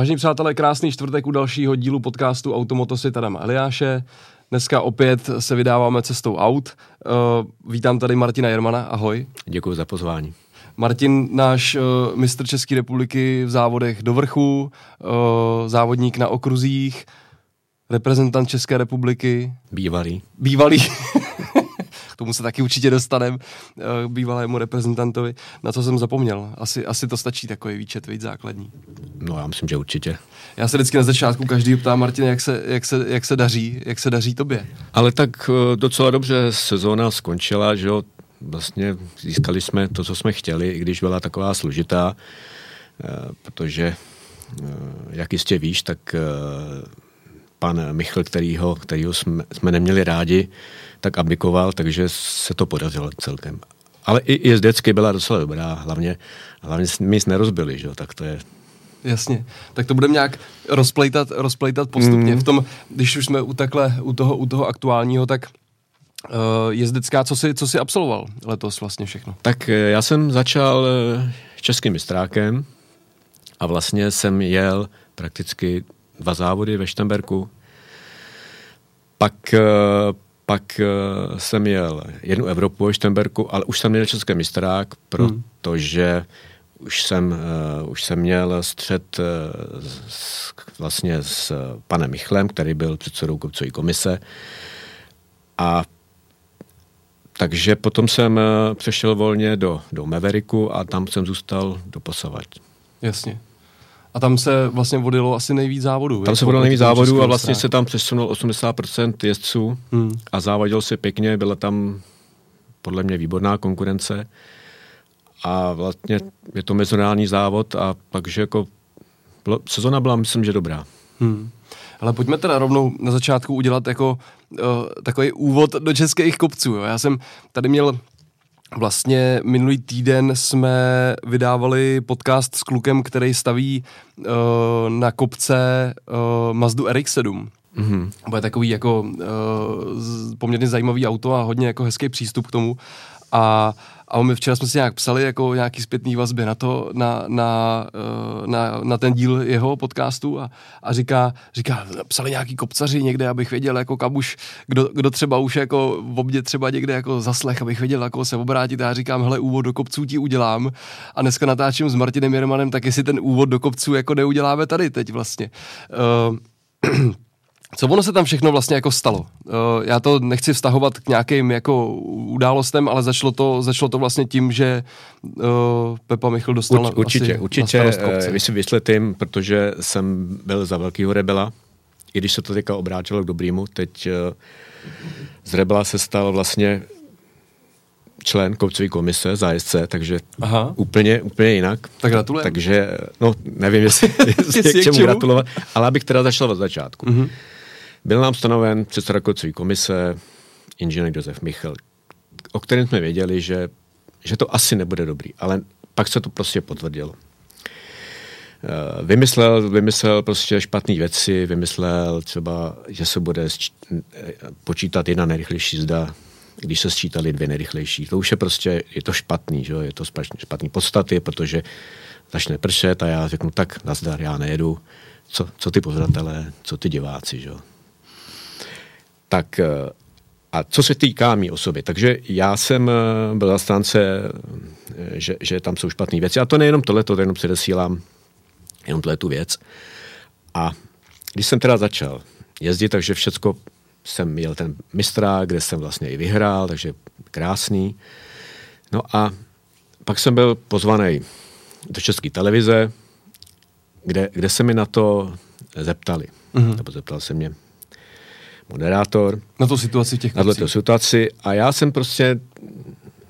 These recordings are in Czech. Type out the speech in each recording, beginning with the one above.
Vážení přátelé, krásný čtvrtek u dalšího dílu podcastu Automotosy Tadama Eliáše. Dneska opět se vydáváme cestou aut. Uh, vítám tady Martina Jermana, ahoj. Děkuji za pozvání. Martin, náš uh, mistr České republiky v závodech do vrchu, uh, závodník na okruzích, reprezentant České republiky. Bývalý. Bývalý. Tomu se taky určitě dostaneme, uh, bývalému reprezentantovi. Na co jsem zapomněl? Asi, asi to stačí takový výčet, víc základní. No já myslím, že určitě. Já se vždycky na začátku každý ptá, Martin, jak se, jak, se, jak se daří, jak se daří tobě. Ale tak docela dobře sezóna skončila, že jo, vlastně získali jsme to, co jsme chtěli, i když byla taková složitá, protože, jak jistě víš, tak pan Michl, kterýho, kterýho jsme, jsme neměli rádi, tak abdikoval, takže se to podařilo celkem. Ale i, i jezdecky byla docela dobrá, hlavně, hlavně my jsme nerozbili, že? tak to je Jasně, tak to budeme nějak rozplejtat, rozplejtat postupně. Mm. V tom, když už jsme u takhle, u toho, u toho aktuálního, tak uh, jezdecká, co jsi, co jsi absolvoval letos vlastně všechno? Tak eh, já jsem začal eh, českým mistrákem a vlastně jsem jel prakticky dva závody ve Štemberku. Pak, pak jsem jel jednu Evropu ve Štemberku, ale už jsem měl český mistrák, protože hmm už jsem, uh, už jsem měl střed uh, s, vlastně s panem Michlem, který byl předsedou kopcové komise. A takže potom jsem uh, přešel volně do, do Maveriku a tam jsem zůstal do posavať. Jasně. A tam se vlastně vodilo asi nejvíc závodů. Tam se vodilo nejvíc závodů a vlastně se tam přesunul 80% jezdců hmm. a závodil se pěkně, byla tam podle mě výborná konkurence a vlastně je to mezinárodní závod a takže jako bylo, sezona byla, myslím, že dobrá. Hmm. Ale pojďme teda rovnou na začátku udělat jako uh, takový úvod do českých kopců. Jo. Já jsem tady měl Vlastně minulý týden jsme vydávali podcast s klukem, který staví uh, na kopce uh, Mazdu RX-7. Mm-hmm. Bude takový jako uh, poměrně zajímavý auto a hodně jako hezký přístup k tomu. A a my včera jsme si nějak psali jako nějaký zpětný vazby na to, na, na, eh, na, na ten díl jeho podcastu a, a říká, říká, psali nějaký kopcaři někde, abych věděl, jako kam už, kdo, kdo třeba už jako v obdě třeba někde jako zaslech, abych věděl, jako se obrátit. A já říkám, hele, úvod do kopců ti udělám. A dneska natáčím s Martinem Jermanem, tak jestli ten úvod do kopců jako neuděláme tady teď vlastně. Uh, Co ono se tam všechno vlastně jako stalo? Uh, já to nechci vztahovat k nějakým jako událostem, ale začalo to, začalo to vlastně tím, že uh, Pepa Michl dostal Urč, Určitě, asi určitě, uh, vy si vysvětlím, protože jsem byl za velkýho rebela, i když se to teďka obrátilo k dobrýmu, teď uh, z rebela se stal vlastně člen kopcové komise za SC, takže Aha. úplně, úplně jinak. Tak gratulujem. Takže, no, nevím, jestli, jestli k čemu gratulovat, ale abych teda začal od začátku. Mm-hmm. Byl nám stanoven předseda kocové komise inženýr Josef Michal, o kterém jsme věděli, že, že to asi nebude dobrý, ale pak se to prostě potvrdilo. Eh, vymyslel, vymyslel prostě špatné věci, vymyslel třeba, že se bude počítat jedna nejrychlejší zda, když se sčítali dvě nejrychlejší. To už je prostě, je to špatný, že? je to špatný podstaty, protože začne pršet a já řeknu, tak nazdar, já nejedu. Co, co ty pozoratelé, co ty diváci, že? Tak eh, a co se týká mý osoby, takže já jsem eh, byl zastánce, eh, že, že tam jsou špatné věci. A to nejenom tohle, to jenom předesílám, jenom tu věc. A když jsem teda začal jezdit, takže všecko jsem měl ten mistra, kde jsem vlastně i vyhrál, takže krásný. No a pak jsem byl pozvaný do české televize, kde, kde se mi na to zeptali. Mm-hmm. Nebo zeptal se mě moderátor. Na tu situaci těch Na tu situaci a já jsem prostě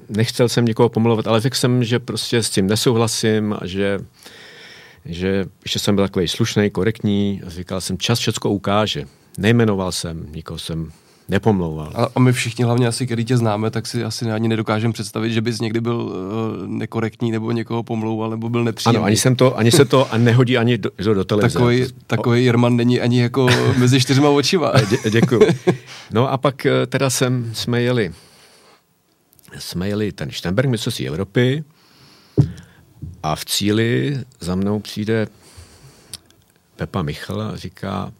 nechtěl jsem někoho pomluvit, ale řekl jsem, že prostě s tím nesouhlasím a že, že ještě jsem byl takový slušný, korektní a říkal jsem, čas všechno ukáže. Nejmenoval jsem, nikoho jsem nepomlouval. A, a my všichni hlavně asi, který tě známe, tak si asi ani nedokážeme představit, že bys někdy byl uh, nekorektní nebo někoho pomlouval nebo byl nepříjemný. Ano, ani, jsem to, ani se to a nehodí ani do, do televize. Takový, takový Jerman není ani jako mezi čtyřma očima. Dě, děkuju. No a pak eh, teda jsem, jsme jeli jsme jeli ten Štenberg mistrovství Evropy a v cíli za mnou přijde Pepa Michal říká,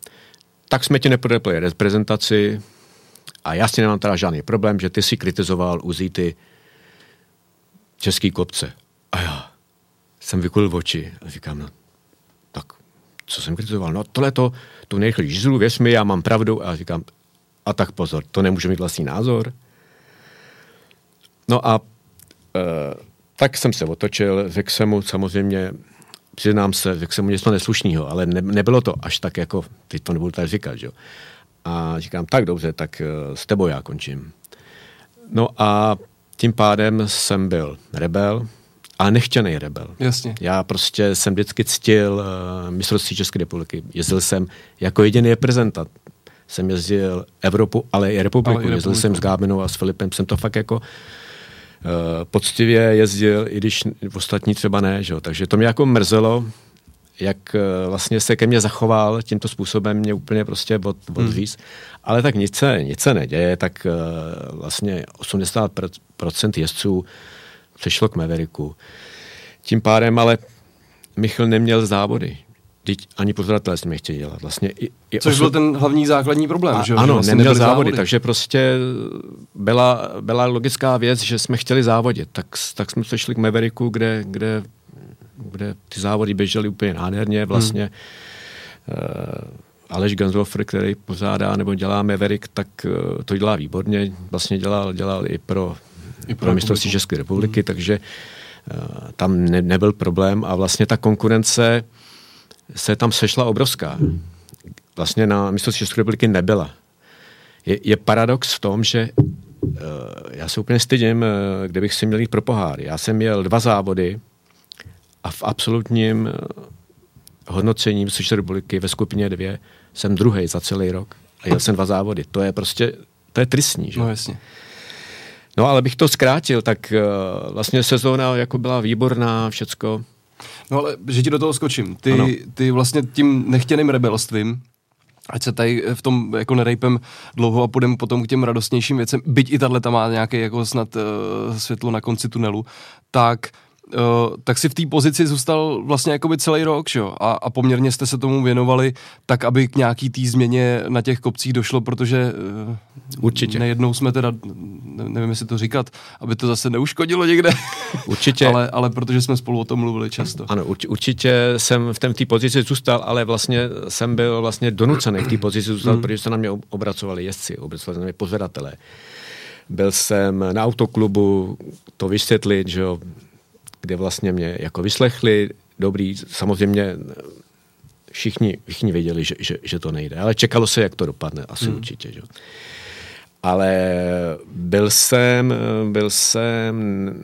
tak jsme ti nepodepli reprezentaci a já s tím nemám teda žádný problém, že ty si kritizoval uzíty český kopce. A já jsem vykulil oči a říkám, no tak co jsem kritizoval? No tohle to, tu nejchlý žizlu, věř mi, já mám pravdu. A říkám, a tak pozor, to nemůže mít vlastní názor. No a e, tak jsem se otočil, řekl jsem mu samozřejmě, přiznám se, řekl jsem mu něco neslušného, ale ne, nebylo to až tak jako, teď to nebudu tady říkat, že? A říkám, tak dobře, tak e, s tebou já končím. No a tím pádem jsem byl rebel, ale nechtěný rebel. Jasně. Já prostě jsem vždycky ctil uh, mistrovství České republiky. Jezdil jsem jako jediný reprezentant. Jsem jezdil Evropu, ale i republiku. Ale i republiku. Jezdil jsem s Gábinou a s Filipem. Jsem to fakt jako uh, poctivě jezdil, i když ostatní třeba ne. Že? Takže to mě jako mrzelo, jak uh, vlastně se ke mně zachoval tímto způsobem, mě úplně prostě od, odvíz. Hmm. Ale tak nic se, nic se neděje, tak uh, vlastně 80% jezdců přešlo k Maveriku. Tím pádem ale Michal neměl závody. Teď ani pozoratelé s nimi chtěli dělat. Vlastně i, i Což oso... byl ten hlavní základní problém, a, že? Ano, že vlastně neměl závody, závody, takže prostě byla, byla logická věc, že jsme chtěli závodit. Tak, tak jsme přešli k Maveriku, kde, kde, kde ty závody běžely úplně nádherně. Vlastně hmm. uh, Aleš Ganshofer, který pořádá nebo dělá Maverick, tak uh, to dělá výborně. Vlastně dělal, dělal i pro i pro mistrovství České republiky, mm. takže uh, tam ne, nebyl problém a vlastně ta konkurence se tam sešla obrovská. Vlastně na mistrovství České republiky nebyla. Je, je paradox v tom, že uh, já se úplně stydím, uh, kde bych si měl jít pro pohár. Já jsem měl dva závody a v absolutním uh, hodnocení České republiky ve skupině dvě jsem druhý za celý rok a jel jsem dva závody. To je prostě, to je tristní. Že? No jasně. No ale bych to zkrátil, tak uh, vlastně sezóna jako byla výborná, všecko. No ale, že ti do toho skočím, ty, ty vlastně tím nechtěným rebelstvím, ať se tady v tom jako nerejpem dlouho a půjdeme potom k těm radostnějším věcem, byť i tahle tam má nějaké jako snad uh, světlo na konci tunelu, tak Uh, tak si v té pozici zůstal vlastně jakoby celý rok, čo? A, a poměrně jste se tomu věnovali tak, aby k nějaký té změně na těch kopcích došlo, protože uh, Určitě. nejednou jsme teda, nevím, jestli to říkat, aby to zase neuškodilo někde. Určitě. ale, ale protože jsme spolu o tom mluvili často. Ano, urč, určitě jsem v té pozici zůstal, ale vlastně jsem byl vlastně donucený v té pozici zůstat, hmm. protože se na mě obracovali jezdci, obracovali na mě pozvedatelé. Byl jsem na autoklubu to vysvětlit, že jo, kde vlastně mě jako vyslechli, dobrý, samozřejmě všichni, všichni věděli, že, že, že to nejde, ale čekalo se, jak to dopadne, asi hmm. určitě. Že? Ale byl jsem, byl jsem,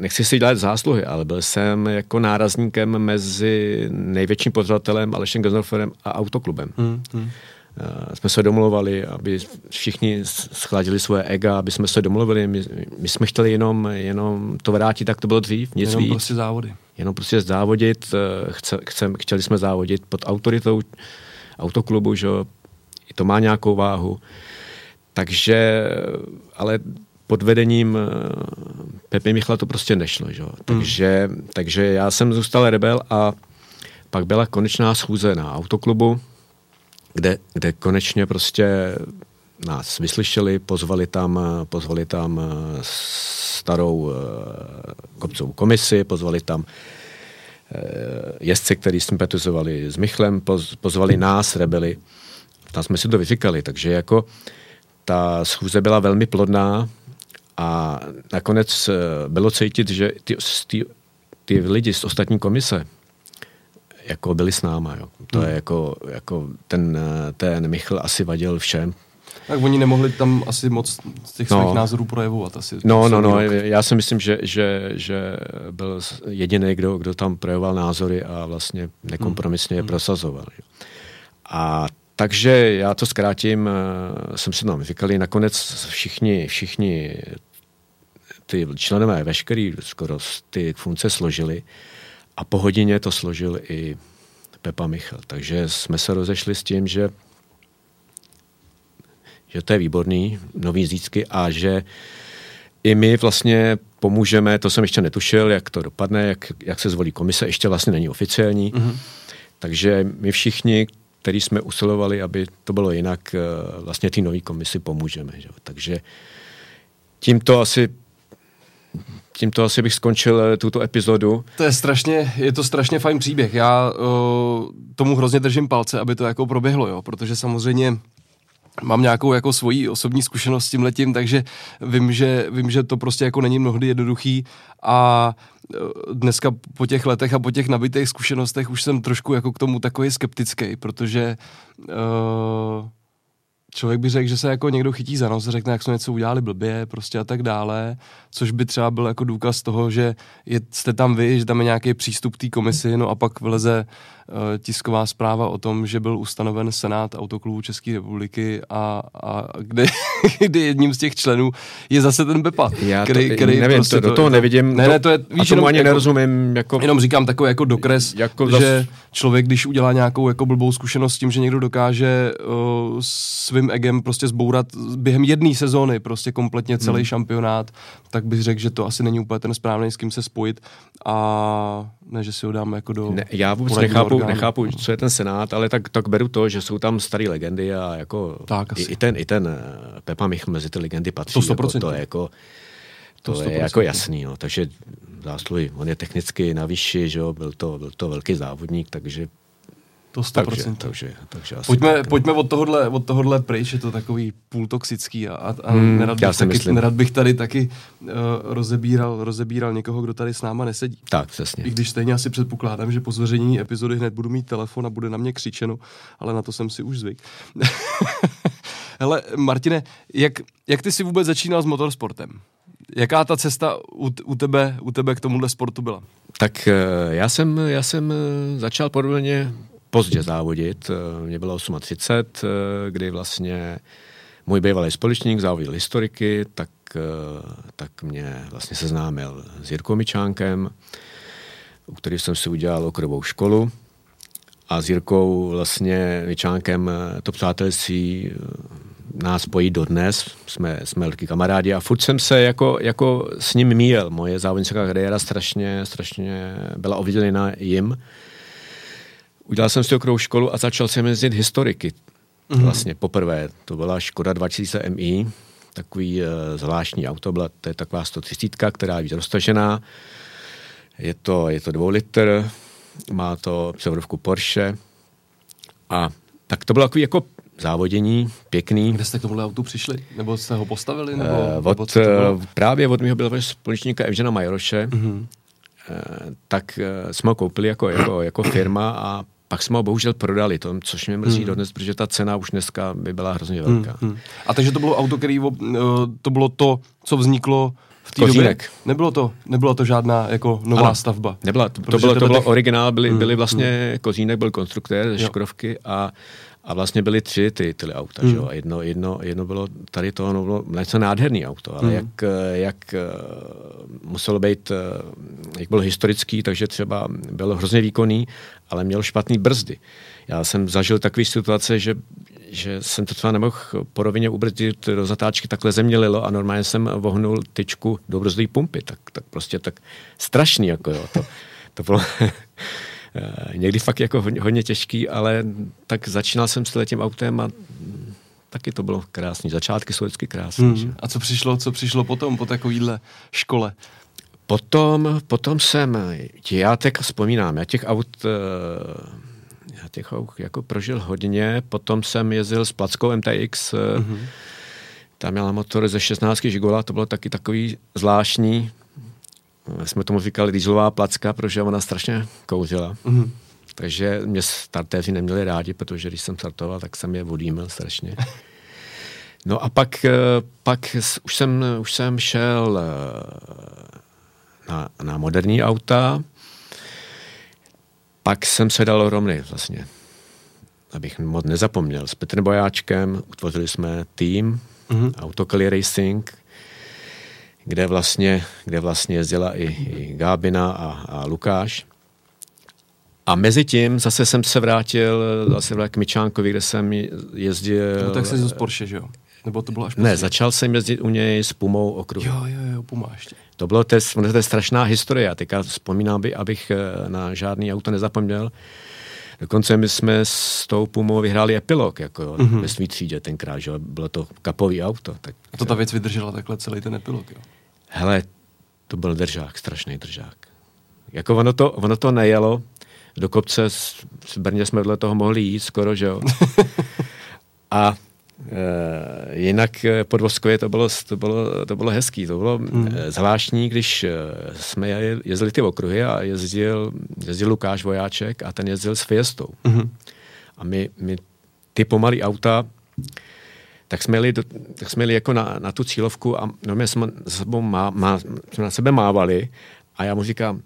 nechci si dělat zásluhy, ale byl jsem jako nárazníkem mezi největším pořadatelem Alešem Gaznorferem a autoklubem. Hmm. Hmm. Eh, jsme se domluvali, aby všichni schladili svoje ega, aby jsme se domluvili. My, my jsme chtěli jenom, jenom to vrátit, tak to bylo dřív, nic jenom víc. prostě závody. Jenom prostě závodit. Eh, chce, chce, chtěli jsme závodit pod autoritou autoklubu, že i to má nějakou váhu. Takže, ale pod vedením eh, Pepe Michla to prostě nešlo. Že? Takže, hmm. takže já jsem zůstal rebel a pak byla konečná schůze na autoklubu, kde, kde konečně prostě nás vyslyšeli, pozvali tam, pozvali tam eh, starou eh, kopcovou komisi, pozvali tam eh, jezdce, který sympatizovali s Michlem, pozvali nás, rebeli. Tam jsme si to vyříkali, takže jako ta schůze byla velmi plodná a nakonec bylo cítit, že ty, ty, ty lidi z ostatní komise, jako byli s náma. Jo. To hmm. je jako, jako ten, ten Michl asi vadil všem. Tak oni nemohli tam asi moc z těch no. svých názorů projevovat. Asi no, no, no, já si myslím, že, že, že byl jediný, kdo, kdo tam projevoval názory a vlastně nekompromisně je hmm. prosazoval. Jo. A takže já to zkrátím, eh, jsem si tam říkali, nakonec všichni, všichni ty členové veškerý skoro ty funkce složili a po hodině to složil i Pepa Michal. Takže jsme se rozešli s tím, že, že to je výborný, nový zítřky a že i my vlastně pomůžeme, to jsem ještě netušil, jak to dopadne, jak, jak se zvolí komise, ještě vlastně není oficiální. Mm-hmm. Takže my všichni, který jsme usilovali, aby to bylo jinak, eh, vlastně ty nové komisi pomůžeme. Že? Takže tímto asi tímto asi bych skončil eh, tuto epizodu. To je strašně, je to strašně fajn příběh. Já uh, tomu hrozně držím palce, aby to jako proběhlo, jo, protože samozřejmě mám nějakou jako svoji osobní zkušenost s tím letím, takže vím že, vím, že to prostě jako není mnohdy jednoduchý a eh, dneska po těch letech a po těch nabitých zkušenostech už jsem trošku jako k tomu takový skeptický, protože uh, člověk by řekl, že se jako někdo chytí za nos, řekne, jak jsme něco udělali blbě, prostě a tak dále, což by třeba byl jako důkaz toho, že je, jste tam vy, že tam je nějaký přístup té komisi, no a pak vleze uh, tisková zpráva o tom, že byl ustanoven Senát Autoklubu České republiky a, a kde, kde jedním z těch členů je zase ten Bepa. Já který, to, který nevím, prostě to, do toho nevidím. Ne, ne, to je, víš, jenom, ani jako, nerozumím. Jako, jenom říkám takový jako dokres, jako že zas... člověk, když udělá nějakou jako blbou zkušenost s tím, že někdo dokáže uh, svým egem prostě zbourat během jedné sezóny prostě kompletně celý hmm. šampionát, tak bych řekl, že to asi není úplně ten správný, s kým se spojit a ne, že si ho dáme jako do... Ne, já vůbec nechápu, nechápu, co je ten Senát, ale tak, tak beru to, že jsou tam staré legendy a jako tak, i, i, ten, i ten eh, Pepa Mich mezi ty legendy patří. To 100%. Jako, to je jako, to, je jako jasný, no. takže zásluhy, on je technicky na vyšší, že jo, byl to, byl to velký závodník, takže to 100%. Takže, takže, takže asi pojďme, tak, pojďme od tohohle, od tohohle pryč, je to takový půl toxický a, a hmm, nerad, bych taky, nerad bych tady taky uh, rozebíral, rozebíral někoho, kdo tady s náma nesedí. Tak, přesně. I když stejně asi předpokládám, že po zveřejnění epizody hned budu mít telefon a bude na mě křičeno, ale na to jsem si už zvyk. Hele, Martine, jak, jak ty jsi vůbec začínal s motorsportem? Jaká ta cesta u, u, tebe, u tebe k tomuhle sportu byla? Tak eh, já jsem, já jsem eh, začal podobně pozdě závodit. Eh, mě bylo 38, eh, kdy vlastně můj bývalý společník závodil historiky, tak, eh, tak mě vlastně seznámil s Jirkou Mičánkem, u kterých jsem si udělal okrovou školu. A s Jirkou vlastně Mičánkem to přátelství nás spojí dodnes, jsme, jsme velký kamarádi a furt jsem se jako, jako s ním míjel. Moje závodnická kariéra strašně, strašně byla oviděna jim udělal jsem si okrou školu a začal jsem jezdit historiky. Mm-hmm. Vlastně poprvé. To byla Škoda 2000 MI, takový uh, zvláštní auto, byla, to je taková 130, která je víc roztažená. Je to, je to dvou litr, má to převodovku Porsche a tak to bylo takový jako závodění, pěkný. Kde jste k tomuhle autu přišli? Nebo jste ho postavili? Nebo, uh, od, nebo právě od mého bylo společníka Evžena Majoroše, mm-hmm. uh, tak uh, jsme ho koupili jako, jako, jako firma a pak jsme ho bohužel prodali, to, což mě mrzí hmm. dodnes, protože ta cena už dneska by byla hrozně velká. Hmm. Hmm. A takže to bylo auto, který eh, to bylo to, co vzniklo v té době? Nebylo to, nebylo to žádná jako nová ano, stavba? Nebyla, to, to bylo, to bylo těch... originál, byly, hmm. byly vlastně, hmm. Kozínek byl konstruktér ze Škodovky a a vlastně byly tři ty, ty auta, hmm. že jo? Jedno, jedno, jedno bylo tady to, no, bylo něco nádherný auto, ale hmm. jak, jak eh, muselo být, eh, jak byl historický, takže třeba byl hrozně výkonný, ale měl špatný brzdy. Já jsem zažil takové situace, že že jsem to třeba nemohl po rovině ubrzdit do zatáčky, takhle země lilo a normálně jsem vohnul tyčku do brzdové pumpy, tak, tak prostě tak strašný, jako jo, to, to bylo někdy fakt jako hodně, hodně těžký, ale tak začínal jsem s tím autem a taky to bylo krásný. Začátky jsou vždycky krásné. Hmm. A co přišlo, co přišlo potom, po takovýhle škole? Potom, potom jsem, já teď vzpomínám, já těch aut, eh, já těch aut jako prožil hodně, potom jsem jezdil s plackou MTX, mm-hmm. tam měla motor ze 16 žigola, to bylo taky takový zvláštní, jsme tomu říkali dieselová placka, protože ona strašně kouřila. Mm-hmm. Takže mě startéři neměli rádi, protože když jsem startoval, tak jsem je vodímil strašně. No a pak, eh, pak už, jsem, už jsem šel eh, na, na moderní auta, pak jsem se dal Romny vlastně, abych moc nezapomněl. S Petrem Bojáčkem utvořili jsme tým mm-hmm. Autocali Racing, kde vlastně, kde vlastně jezdila i, i Gábina a, a Lukáš. A mezi tím zase jsem se vrátil zase k Mičánkovi, kde jsem jezdil... No, tak jsi z Porsche, že jo? Nebo to bylo až Ne, začal jsem jezdit u něj s Pumou okruhu. Jo, jo, jo, Puma ještě. To bylo to, to je strašná historie. Já teďka vzpomínám, by, abych eh, na žádný auto nezapomněl. Dokonce my jsme s tou Pumou vyhráli epilog, jako mm-hmm. ve svý třídě tenkrát, že bylo to kapový auto. Tak, A to ta věc vydržela takhle celý ten epilog, jo? Hele, to byl držák, strašný držák. Jako ono to, ono to nejelo, do kopce v Brně jsme vedle toho mohli jít skoro, že jo. A jinak eh, pod Voskově to bylo, to, bylo, to bylo hezký, to bylo hmm. Eh, zvláštní, když jsme jezdili ty okruhy a jezdil, jezdil Lukáš Vojáček a ten jezdil s Fiestou. Hmm. A my, my ty pomalý auta, tak jsme jeli, do, tak jsme jeli jako na, na tu cílovku a no, my jsme, sebou má, má, jsme na sebe mávali a já mu říkám,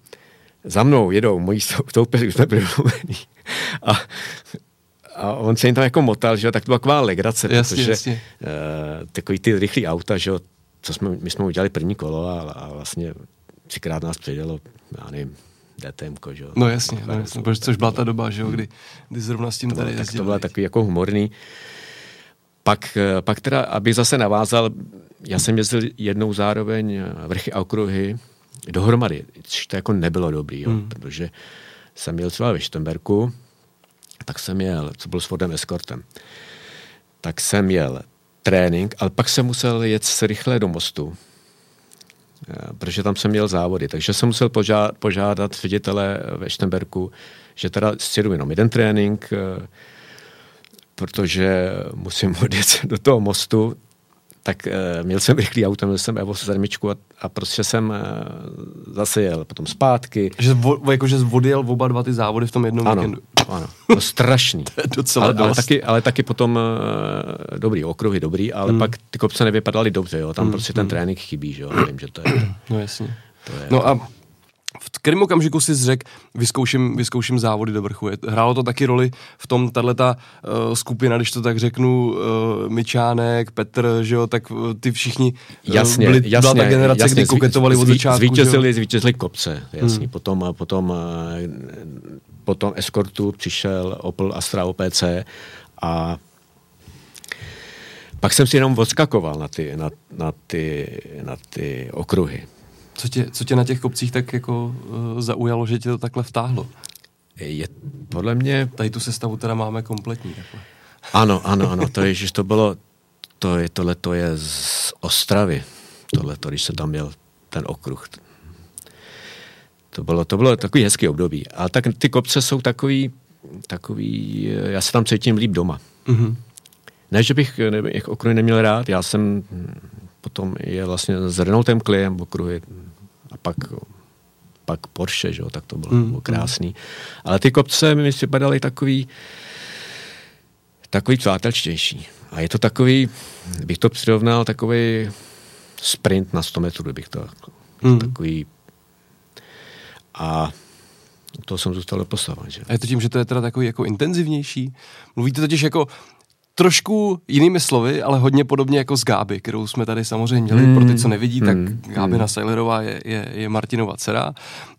za mnou jedou moji soupeři, už jsme byli a, a on se jim tam jako motal, že tak to byla taková legrace, jasně, protože jasně. Uh, takový ty rychlý auta, že co jsme, my jsme udělali první kolo a, a vlastně třikrát nás předjelo, já nevím, DTM, že jo. No jasně, no, jasně protože což byla ta doba, že jo, kdy, kdy zrovna s tím to tady jezdili. Tak to bylo takový jako humorný. Pak, eh, pak teda, aby zase navázal, já jsem jezdil jednou zároveň vrchy a okruhy, dohromady, což to jako nebylo dobrý, jo, hmm. protože jsem jel třeba ve Štemberku, tak jsem jel, co byl s Fordem Escortem, tak jsem jel trénink, ale pak jsem musel jet se rychle do mostu, eh, protože tam jsem měl závody, takže jsem musel požádat, požádat ředitele ve Štemberku, že teda sjedu jenom jeden trénink, eh, protože musím odjet do toho mostu, tak uh, měl jsem rychlý auto, měl jsem Evo 7 a, a prostě jsem uh, zase jel potom zpátky. Že, vo, jako, že odjel oba dva ty závody v tom jednom ano, víkendu. Ano, to strašný. to je docela ale, dost. ale, taky, ale taky potom uh, dobrý, okruhy dobrý, ale hmm. pak ty kopce nevypadaly dobře, jo. tam hmm. prostě ten hmm. trénink chybí, že jo, nevím, že to je. No jasně. To je, no a v kterém okamžiku si řekl, vyzkouším, vyzkouším závody do vrchu. Hrálo to taky roli v tom, tato uh, skupina, když to tak řeknu, uh, Myčánek, Petr, že jo, tak uh, ty všichni jasně, byli, jasně, byla ta generace, jasně, kdy koketovali od začátku. Zvítězili, zvítězili kopce, jasně. Hmm. Potom, potom, potom eskortu přišel Opel Astra OPC a pak jsem si jenom odskakoval na ty, na, na ty, na ty okruhy. Co tě, co tě na těch kopcích tak jako uh, zaujalo, že tě to takhle vtáhlo? Je, podle mě... Tady tu sestavu teda máme kompletní. Takhle. Ano, ano, ano, to je, že to bylo, to je, tohle to je z Ostravy, tohle to, když se tam měl ten okruh. To bylo, to bylo takový hezký období. Ale tak ty kopce jsou takový, takový, já se tam cítím líp doma. Mm-hmm. Ne, že bych ne, jak okruhy neměl rád, já jsem potom je vlastně s Renaultem Cliem okruhy a pak, pak Porsche, že jo, tak to bylo, mm. bylo krásný. Ale ty kopce mi připadaly takový, takový přátelštější. A je to takový, bych to přirovnal, takový sprint na 100 metrů, bych to mm. takový a to jsem zůstal doposavat. Že? A je to tím, že to je teda takový jako intenzivnější? Mluvíte totiž jako trošku jinými slovy, ale hodně podobně jako s Gáby, kterou jsme tady samozřejmě měli. Mm. Pro ty, co nevidí, tak mm. Gábina mm. Seilerová je, je, je Martinova dcera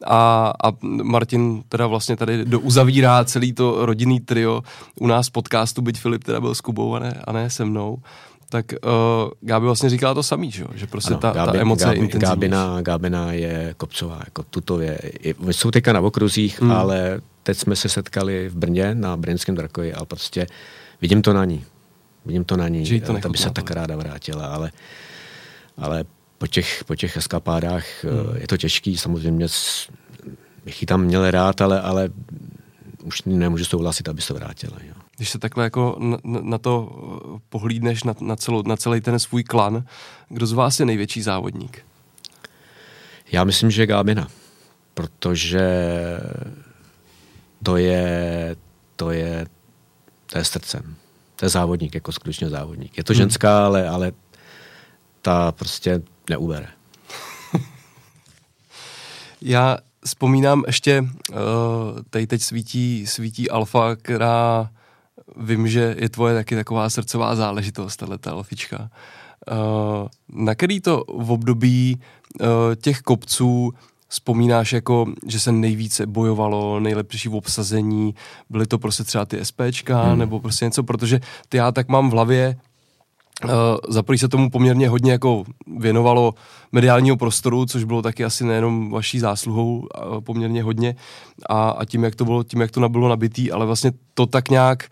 a, a Martin teda vlastně tady do, uzavírá celý to rodinný trio u nás podcastu, byť Filip teda byl s Kubou a ne, a ne se mnou tak uh, Gáby vlastně říkala to samý, že, že prostě ano, ta, Gáby, ta emoce Gáby, je intenzivní. Gábina, Gábina je kopcová, jako tutově. Jsou teďka na okruzích, mm. ale teď jsme se setkali v Brně na Brněnském drakoji a prostě vidím to na ní. Vidím to na ní, že to by se tak ráda vrátila, ale, ale po těch, po těch eskapádách hmm. je to těžký, samozřejmě bych ji tam měl rád, ale, ale už nemůžu souhlasit, aby se vrátila. Jo. Když se takhle jako na, na to pohlídneš, na, na, celou, na celý ten svůj klan, kdo z vás je největší závodník? Já myslím, že Gábina, protože to je, to je, to je srdcem to je závodník, jako skutečně závodník. Je to hmm. ženská, hmm. ale, ale ta prostě neubere. Já vzpomínám ještě, uh, tady teď svítí, svítí Alfa, která vím, že je tvoje taky taková srdcová záležitost, tahle ta Alfička. Uh, na který to v období uh, těch kopců vzpomínáš jako, že se nejvíce bojovalo, nejlepší v obsazení, byly to prostě třeba ty SPčka, hmm. nebo prostě něco, protože ty já tak mám v hlavě za se tomu poměrně hodně jako věnovalo mediálního prostoru, což bylo taky asi nejenom vaší zásluhou poměrně hodně. A, a tím, jak to bylo, tím, jak to bylo nabitý, ale vlastně to tak nějak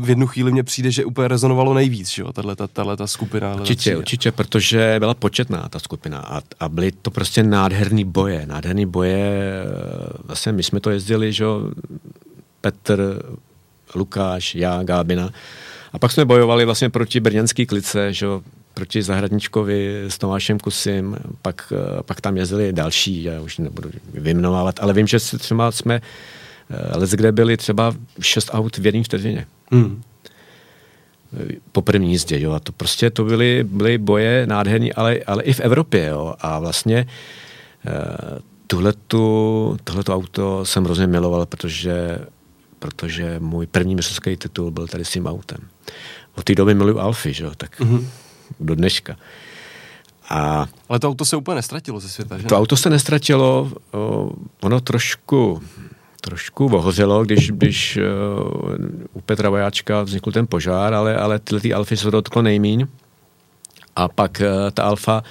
v jednu chvíli mně přijde, že úplně rezonovalo nejvíc, že jo, tahle, ta skupina. Určitě, určitě, protože byla početná ta skupina a, a byly to prostě nádherný boje, nádherný boje, vlastně my jsme to jezdili, že jo, Petr, Lukáš, já, Gábina, a pak jsme bojovali vlastně proti brněnský klice, že jo, proti Zahradničkovi s Tomášem Kusím, pak, pak tam jezdili další, já už nebudu vyjmenovávat, ale vím, že třeba jsme let, kde byli třeba šest aut v jedné vteřině. Hmm. Po první jízdě, jo. A to prostě to byly, byly boje nádherný, ale, ale i v Evropě, jo. A vlastně eh, tuhletu, tohleto auto jsem hrozně miloval, protože, protože můj první mistrovský titul byl tady s tím autem. Od té doby miluju Alfy, že jo, tak mm-hmm. do dneška. A Ale to auto se úplně nestratilo ze světa, že? To auto se nestratilo, ono trošku, trošku ohořelo, když, když uh, u Petra Vojáčka vznikl ten požár, ale, ale tyhle ty Alfy se dotklo nejmíň. A pak uh, ta Alfa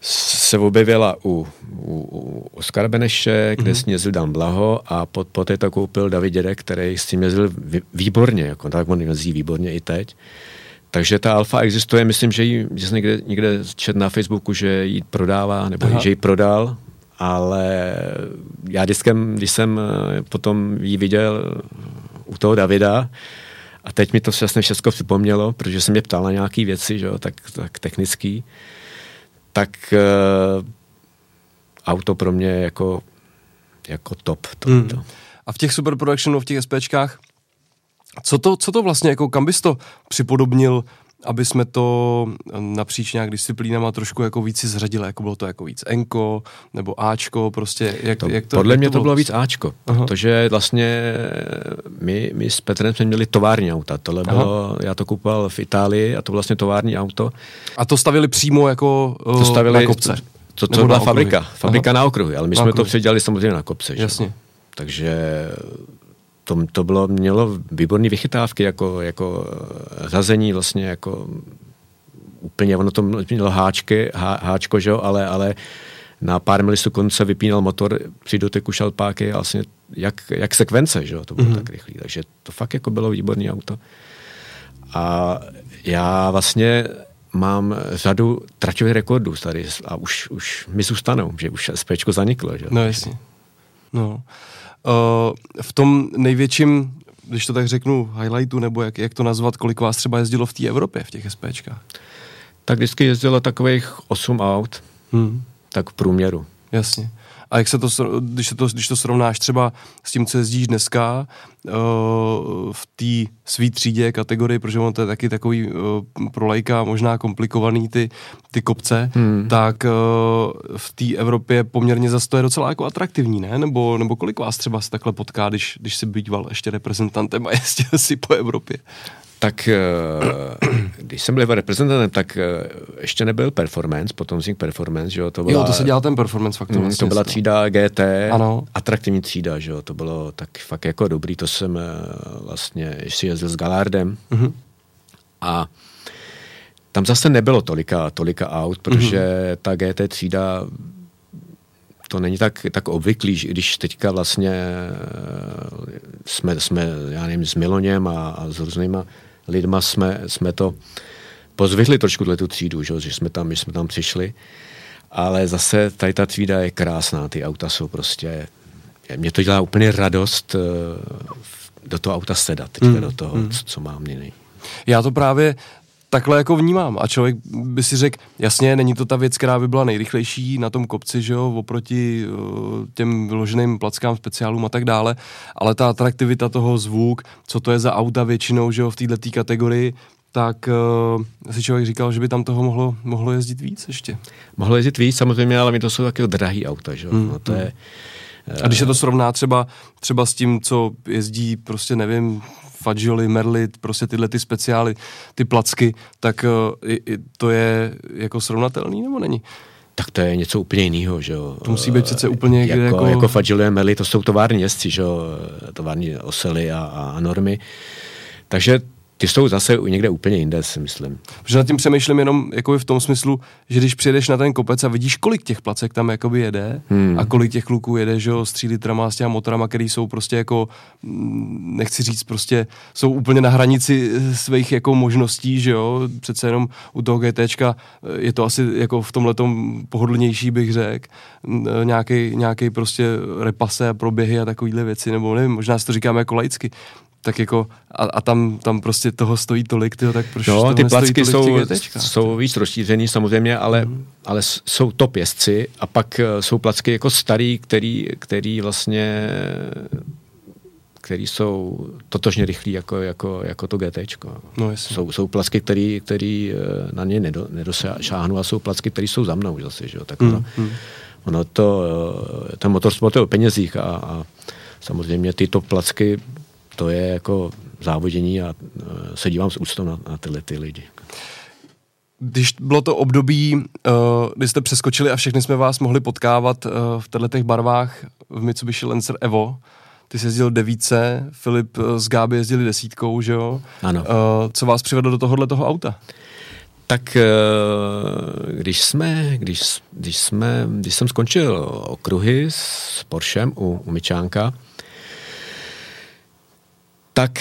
se objevila u, u, u Oskara Beneše, kde mm-hmm. s jezdil Dan Blaho a pot, poté to koupil David Dědek, který s tím jezdil výborně, jako, tak on jezdí výborně i teď. Takže ta alfa existuje, myslím, že jsem někde, někde čet na Facebooku, že ji prodává, nebo Aha. že ji prodal, ale já diskem, když jsem eh, potom ji viděl u toho Davida, a teď mi to vlastně všechno připomnělo, protože jsem mě ptal na nějaké věci, že jo, tak, tak technický, tak uh, auto pro mě jako, jako top. To, hmm. to. A v těch super productionů, v těch SPčkách, co to, co to vlastně, jako kam bys to připodobnil aby jsme to napříč nějak disciplínama trošku jako víc si zřadili, jako bylo to jako víc Enko nebo Ačko, prostě jak to, jak to Podle jak mě to bylo, bylo víc Ačko, Aha. protože vlastně my, my s Petrem jsme měli tovární auta, tohle Aha. bylo, já to kupoval v Itálii a to vlastně tovární auto. A to stavili přímo jako to stavili, na kopce? To, to, to byla fabrika, fabrika Aha. na okruhy, ale my na jsme okruhy. to předělali samozřejmě na kopce. Jasně. Že? Takže to, to bylo, mělo výborné vychytávky, jako, jako eh, řazení vlastně, jako úplně, ono to mělo háčky, há, háčko, že jo, ale, ale na pár milisů konce vypínal motor při doteku šalpáky a vlastně jak, jak sekvence, že jo, to bylo mm-hmm. tak rychlé. Takže to fakt jako bylo výborné auto. A já vlastně mám řadu traťových rekordů tady a už, už mi zůstanou, že už SPčko zaniklo. Že? No jasně. No. Uh, v tom největším, když to tak řeknu, highlightu, nebo jak, jak to nazvat, kolik vás třeba jezdilo v té Evropě, v těch SPčkách? Tak vždycky jezdilo takových 8 aut, hmm. tak v průměru. Jasně. A jak se to, když, se to, když to srovnáš třeba s tím, co jezdíš dneska uh, v té své třídě kategorii, protože on to je taky takový uh, pro lajka možná komplikovaný ty, ty kopce, hmm. tak uh, v té Evropě poměrně zase to je docela jako atraktivní, ne? Nebo, nebo kolik vás třeba se takhle potká, když, když si býval ještě reprezentantem a jezdil si po Evropě? Tak eh, když jsem byl reprezentantem, tak eh, ještě nebyl performance, potom vznik performance, že jo, to byla... Jo, to se dělal ten performance fakt. Mm, to byla třída GT, ano. atraktivní třída, že jo, to bylo tak fakt jako dobrý, to jsem eh, vlastně, ještě jezdil s Galardem mm-hmm. a tam zase nebylo tolika, tolika aut, protože mm-hmm. ta GT třída to není tak, tak obvyklý, když teďka vlastně jsme, jsme já nevím, s Miloněm a, a s různýma lidma jsme, jsme to pozvihli trošku tu třídu, že, že jsme tam, my jsme tam přišli. Ale zase tady ta třída je krásná, ty auta jsou prostě, mě to dělá úplně radost eh, do toho auta sedat, teďka mm. do toho, mm. co mám nyní. Já to právě takhle jako vnímám a člověk by si řekl, jasně, není to ta věc, která by byla nejrychlejší na tom kopci, že jo, oproti uh, těm vyloženým plackám, speciálům a tak dále, ale ta atraktivita toho zvuk, co to je za auta většinou, že jo, v této kategorii, tak uh, si člověk říkal, že by tam toho mohlo, mohlo jezdit víc ještě. Mohlo jezdit víc, samozřejmě, ale mi to jsou taky drahý auta, že jo, mm, no, to mm. je... A když se to srovná třeba, třeba s tím, co jezdí, prostě nevím, Fagioli, Merlit, prostě tyhle ty speciály, ty placky, tak uh, to je jako srovnatelný nebo není? tak to je něco úplně jiného, že jo. To musí být přece úplně jako... Jako, jako Fagioli a Merli, to jsou tovární jezdci, že jo, tovární osely a, a normy. Takže ty jsou zase někde úplně jinde, si myslím. Protože nad tím přemýšlím jenom jako v tom smyslu, že když přijedeš na ten kopec a vidíš, kolik těch placek tam jakoby jede hmm. a kolik těch kluků jede, že jo, s 3 litrama, s těma motorama, který jsou prostě jako, mm, nechci říct, prostě jsou úplně na hranici svých jako možností, že jo, přece jenom u toho GTčka je to asi jako v tomhle pohodlnější, bych řekl, nějaký prostě repase a proběhy a takovýhle věci, nebo nevím, možná si to říkáme jako laicky, tak jako a, a tam, tam prostě toho stojí tolik, tyho, tak proč no, ty placky jsou, jsou víc rozšířený samozřejmě, ale, mm. ale jsou to pěstci a pak eh, jsou placky jako starý, který, který vlastně který jsou totožně rychlí jako, jako, jako to GT. No, jsou, jsou placky, který, který eh, na ně nedo, nedosáhnou a jsou placky, které jsou za mnou zase. Že? Tak ono, mm. ono to, eh, ten motorsport je o penězích a, a samozřejmě tyto placky to je jako závodění a e, se dívám s úctou na, na tyhle ty lidi. Když bylo to období, uh, kdy jste přeskočili a všechny jsme vás mohli potkávat uh, v těchto těch barvách v Mitsubishi Lancer Evo, ty jsi jezdil devíce, Filip s Gáby jezdili desítkou, že jo? Ano. Co vás přivedlo do tohohle toho auta? Tak když jsme, když, když jsme, když jsem skončil okruhy s Porschem u, u Mičánka, tak,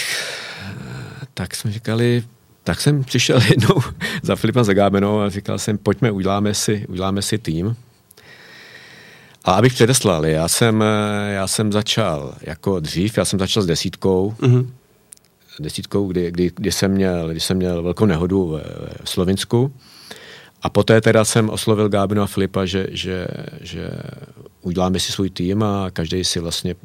tak jsme říkali, tak jsem přišel jednou za Filipem Zagábenou a říkal jsem, pojďme, uděláme si, uděláme si tým. A abych předeslal, já jsem, já jsem začal jako dřív, já jsem začal s desítkou, mm-hmm. desítkou, kdy, kdy, kdy, jsem měl, kdy jsem měl velkou nehodu v, v Slovinsku. A poté teda jsem oslovil Gábinu a Filipa, že, že, že uděláme si svůj tým a každý si vlastně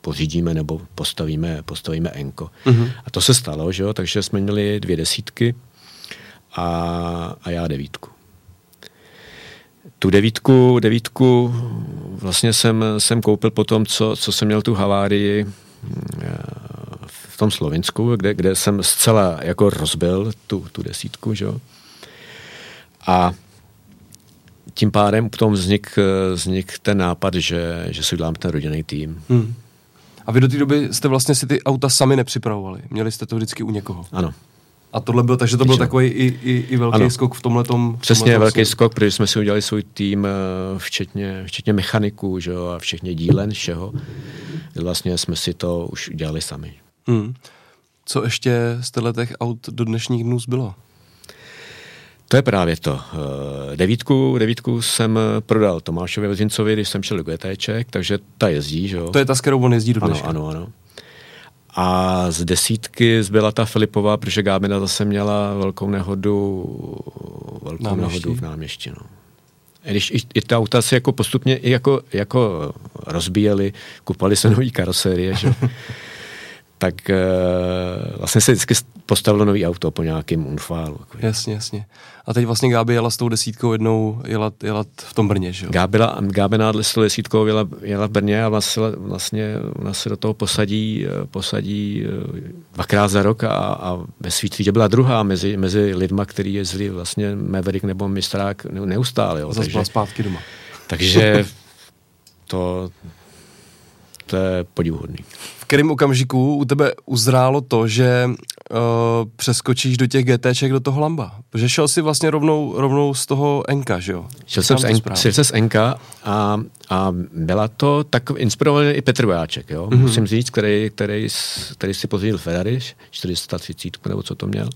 pořídíme nebo postavíme, postavíme enko. Mm-hmm. A to se stalo, že jo? takže jsme měli dvě desítky a, a já devítku. Tu devítku, devítku vlastně jsem, jsem koupil po tom, co, co jsem měl tu havárii eh, v tom Slovinsku, kde, kde jsem zcela jako rozbil tu, tu desítku, že jo. A tím pádem potom vznik, vznik ten nápad, že, že si udělám ten rodinný tým. Hmm. A vy do té doby jste vlastně si ty auta sami nepřipravovali. Měli jste to vždycky u někoho. Ano. A tohle byl, takže to byl takový i, i, i velký ano. skok v tomhle tom. Přesně, tomhletom velký skok, skok, protože jsme si udělali svůj tým, eh, včetně, včetně mechaniků, že jo, a včetně dílen, všeho. Vlastně jsme si to už udělali sami. Hmm. Co ještě z těch aut do dnešních dnů zbylo? To je právě to. Eh, devítku, devítku jsem prodal Tomášovi Vezincovi, když jsem šel do GTček, takže ta jezdí, že jo. To je ta, s kterou on jezdí do dneška. Ano, ano, ano. A z desítky zbyla ta Filipová, protože Gábina zase měla velkou nehodu, velkou náměští. nehodu v náměstí. No. Když i, i ta auta se jako postupně i jako, jako rozbíjeli, kupali se nový karosérie, že? tak uh, vlastně se vždycky postavilo nový auto po nějakém unfálu. Jako. Jasně, jasně. A teď vlastně Gáby jela s tou desítkou jednou, jela, jela v tom Brně, že jo? Gábila, Gábina s tou desítkou jela, jela v Brně a vlastně, vlastně ona se do toho posadí, eh, posadí eh, dvakrát za rok a, a ve svý třídě byla druhá mezi, mezi lidma, který jezdili vlastně Maverick nebo Mistrák neustále. Jo. Zase byla zpátky doma. Takže to, to je podivuhodný. V kterém okamžiku u tebe uzrálo to, že uh, přeskočíš do těch GTček do toho Lamba? Protože šel si vlastně rovnou, rovnou z toho NK, že jo? Šel jsem, z, en, šel jsem z NK a, a byla to tak inspirovaný i Petr Vojáček, jo? Mm-hmm. Musím říct, který, který, který si pořídil Ferrari 430 nebo co to měl.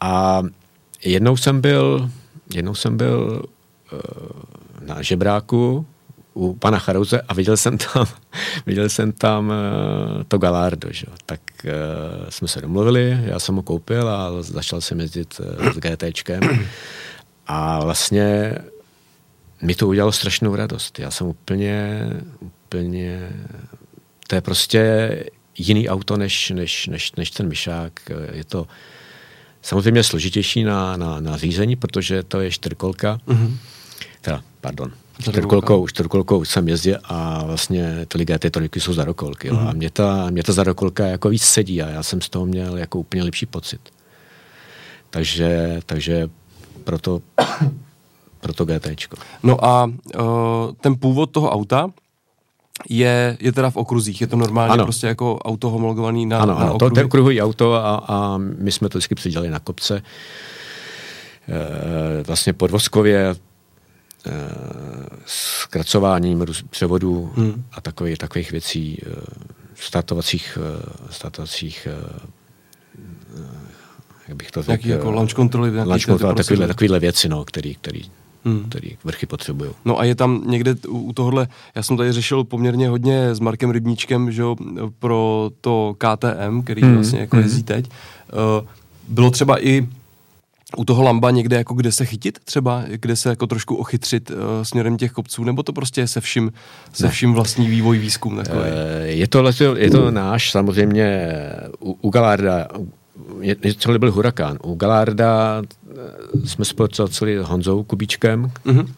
A jednou jsem byl, jednou jsem byl uh, na žebráku u pana Charouze a viděl jsem tam, viděl jsem tam uh, to Galardo, že? tak uh, jsme se domluvili, já jsem ho koupil a začal jsem jezdit uh, s GTčkem a vlastně mi to udělalo strašnou radost. Já jsem úplně, úplně, to je prostě jiný auto než, než, než, než ten myšák. Je to samozřejmě složitější na, na, na řízení, protože to je čtyřkolka. Mm-hmm. Teda, pardon, čtyřkolkou, čtyřkolkou jsem jezdil a vlastně ty GT trojky jsou zarokolky. Mm-hmm. A mě ta, mě ta zarokolka jako víc sedí a já jsem z toho měl jako úplně lepší pocit. Takže, takže proto, proto GT. No a uh, ten původ toho auta, je, je teda v okruzích, je to normálně ano. prostě jako auto homologovaný na, ano, na ano, to, to je okruhový auto a, a my jsme to vždycky přidělali na kopce. E, vlastně podvozkově, e, zkracováním převodů hmm. a takových, takových věcí, e, startovacích, e, startovacích jak bych to řekl. jako launch kontroly. Launch kontroly, takovýhle, takovýhle věci, no, který, který hmm. který vrchy potřebují. No a je tam někde u tohohle, já jsem tady řešil poměrně hodně s Markem Rybníčkem, že pro to KTM, který hmm. vlastně jako hmm. jezdí teď. Uh, bylo třeba i u toho lamba někde jako kde se chytit třeba, kde se jako trošku ochytřit uh, směrem těch kopců, nebo to prostě je se vším, se vším vlastní vývoj, výzkum takový? Je to, je to náš samozřejmě u, u Galarda, celý byl Hurikán. U Galarda eh, jsme spolupracovali s Honzou Kubíčkem, mm-hmm.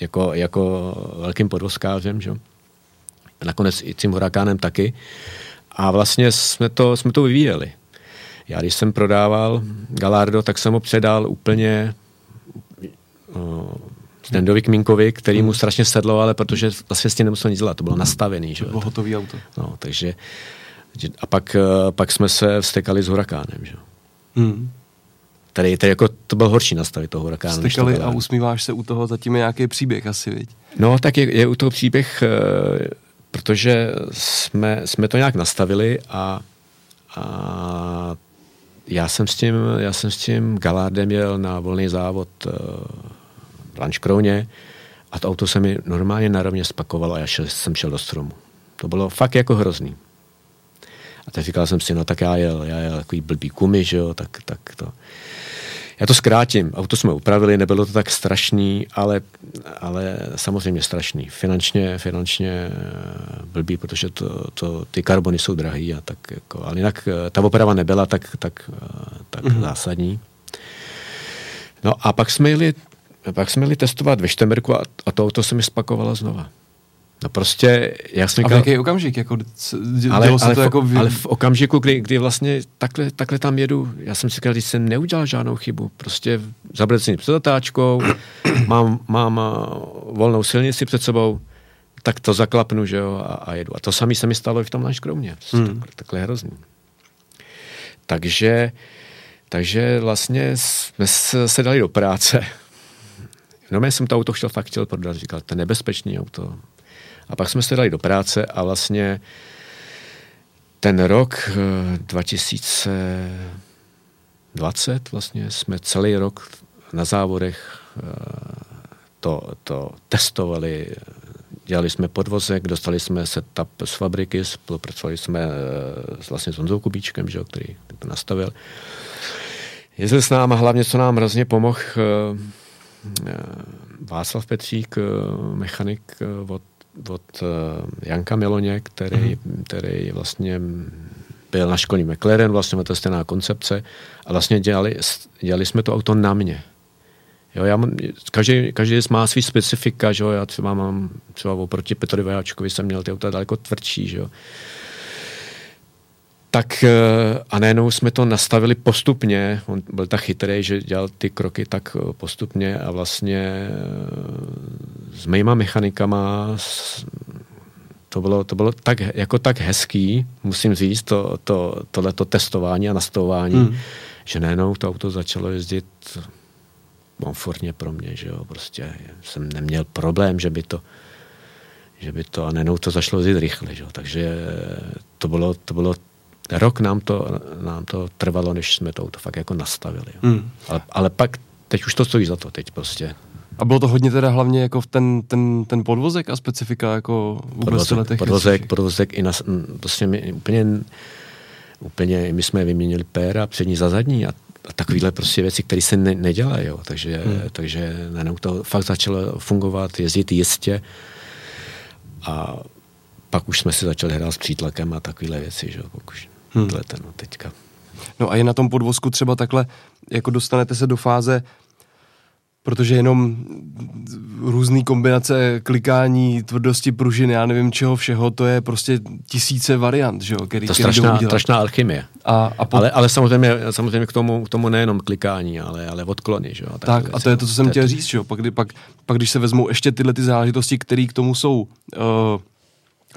jako, jako velkým podvozkářem, že? nakonec i tím Hurakánem taky. A vlastně jsme to, jsme to vyvíjeli. Já když jsem prodával Galardo, tak jsem ho předal úplně uh, Standovi Kminkovi, který mu mhm. strašně sedlo, ale protože vlastně s tím nemusel nic dělat, to bylo nastavený. Že? To bylo hotový auto. No, takže a pak, eh, pak jsme se vstekali s hurakánem. Že? Hmm. Tady, tady jako, to byl horší nastavit toho hurakánu. Vstekali a usmíváš se u toho, zatím je nějaký příběh asi, viď? No, tak je, je u toho příběh, eh, protože jsme, jsme to nějak nastavili a, a já jsem s tím, já jsem s tím Galardem jel na volný závod uh, v Lanškrouně a to auto se mi normálně narovně spakovalo a já šel, jsem šel do stromu. To bylo fakt jako hrozný. A teď říkal jsem si, no tak já jel, já jel takový blbý kumy, že jo, tak, tak to. Já to zkrátím. Auto jsme upravili, nebylo to tak strašný, ale, ale samozřejmě strašný. Finančně, finančně eh, blbý, protože to, to, ty karbony jsou drahý a tak jako, ale jinak eh, ta oprava nebyla tak, tak, eh, tak mm-hmm. zásadní. No a pak jsme jeli, pak jsme jeli testovat ve Štemberku a, a to auto se mi spakovalo znova. No prostě, já jsem říkal... A v jaký okamžik? Jako, ale, ale, to v, jako ale v okamžiku, kdy, kdy vlastně takhle, takhle tam jedu, já jsem si říkal, když jsem neudělal žádnou chybu, prostě zabrat před zatáčkou, mám, mám volnou silnici před sebou, tak to zaklapnu, že jo, a, a jedu. A to samé se mi stalo i v tom náš kromě. Hmm. takhle, takhle hrozný. Takže, takže vlastně jsme se dali do práce. No, já jsem to auto chtěl, fakt chtěl prodat. Říkal, to je nebezpečný auto a pak jsme se dali do práce a vlastně ten rok 2020 eh, vlastně jsme celý rok na závodech eh, to, to testovali, dělali jsme podvozek, dostali jsme setup z fabriky, spolupracovali jsme eh, s vlastně s Honzou Kubíčkem, že, který to nastavil. Jezdil s náma, hlavně co nám hrozně pomohl Václav Petřík, mechanik od od uh, Janka Miloně, který, mm-hmm. který vlastně byl na školní McLaren, vlastně to stejná koncepce a vlastně dělali, dělali jsme to auto na mě. Jo, já mám, každý, každý má svý specifika, že jo, já třeba mám, třeba oproti Petrovi Vajáčkovi jsem měl ty auta daleko tvrdší, že jo tak eh, a najednou jsme to nastavili postupně. On byl tak chytrý, že dělal ty kroky tak eh, postupně a vlastně eh, s mýma mechanikama to bylo, to bylo tak, jako tak hezký, musím říct, to, to, tohleto testování a nastavování, hmm. že najednou to auto začalo jezdit komfortně pro mě, že jo, prostě jsem neměl problém, že by to že by to, a najednou to začalo jezdit rychle, že jo, takže to bylo, to bylo rok nám to, nám to trvalo, než jsme to auto fakt jako nastavili. Hmm. Ale, ale pak, teď už to stojí za to, teď prostě. A bylo to hodně teda hlavně jako v ten, ten, ten podvozek a specifika jako vůbec podvozek, podvozek, podvozek i na, prostě my, úplně, úplně, my jsme vyměnili péra přední za zadní a, a takovéhle prostě věci, které se ne, nedělají, jo. takže, hmm. takže najednou to fakt začalo fungovat, jezdit jistě a pak už jsme si začali hrát s přítlakem a takovéhle věci, že jo, pokud hmm. ten, no, teďka. No a je na tom podvozku třeba takhle, jako dostanete se do fáze, protože jenom různé kombinace klikání, tvrdosti pružiny, já nevím čeho všeho, to je prostě tisíce variant, že jo, který, to je strašná, strašná alchymie. A, a po... ale, ale samozřejmě, samozřejmě k, tomu, k tomu nejenom klikání, ale, ale odklony, že jo. Tak, a to je to, co jsem chtěl říct, že jo, pak, pak, pak když se vezmou ještě tyhle ty záležitosti, které k tomu jsou uh,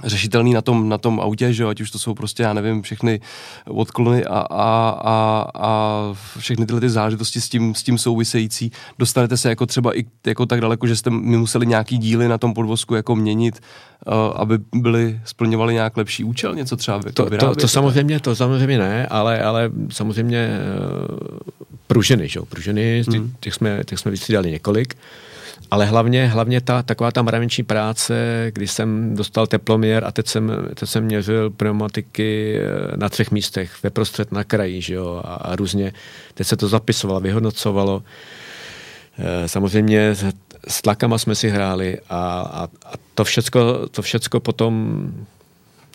řešitelný na tom, na tom autě, že ať už to jsou prostě, já nevím, všechny odklony a, a, a, a všechny tyhle ty záležitosti s tím, s tím související. Dostanete se jako třeba i jako tak daleko, že jste mi museli nějaký díly na tom podvozku jako měnit, uh, aby byly, splňovaly nějak lepší účel, něco třeba jako to, to, to, samozřejmě, to samozřejmě ne, ale, ale samozřejmě uh, pruženy, že jo, pruženy, hmm. těch, jsme, těch jsme vystřídali několik. Ale hlavně, hlavně ta taková ta mravenční práce, kdy jsem dostal teploměr a teď jsem, teď jsem měřil pneumatiky eh, na třech místech, ve prostřed na kraji, že jo, a, a různě, teď se to zapisovalo, vyhodnocovalo. Eh, samozřejmě s tlakama jsme si hráli a, a, a to, všecko, to všecko potom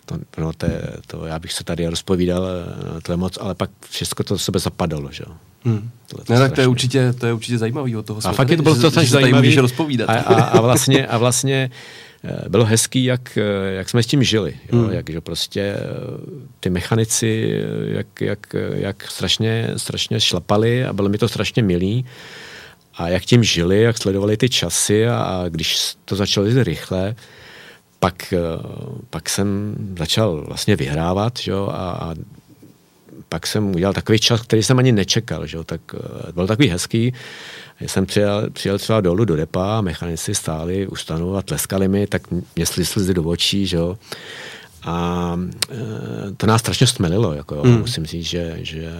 to, no, to, to, já bych se tady rozpovídal, eh, to je moc, ale pak všechno to sebe zapadalo, že jo. Hmm. Ne, tak to je určitě, to je určitě zajímavý od toho. A fakt je to bylo to zajímavý. rozpovídat. A, a, a, vlastně, a vlastně eh, bylo hezký, jak, eh, jak jsme s tím žili. Jo? Hmm. Jak, že prostě eh, ty mechanici, jak, jak, jak strašně, strašně šlapali a bylo mi to strašně milý. A jak tím žili, jak sledovali ty časy a, a když to začalo jít rychle, pak, pak jsem začal vlastně vyhrávat jo? A, a pak jsem udělal takový čas, který jsem ani nečekal, že? tak uh, byl takový hezký. Já jsem přijel, přijel třeba dolů do depa, mechanici stáli u stanu a tleskali mi, tak mě slizli do očí, že? A uh, to nás strašně stmelilo, jako, hmm. musím říct, že, že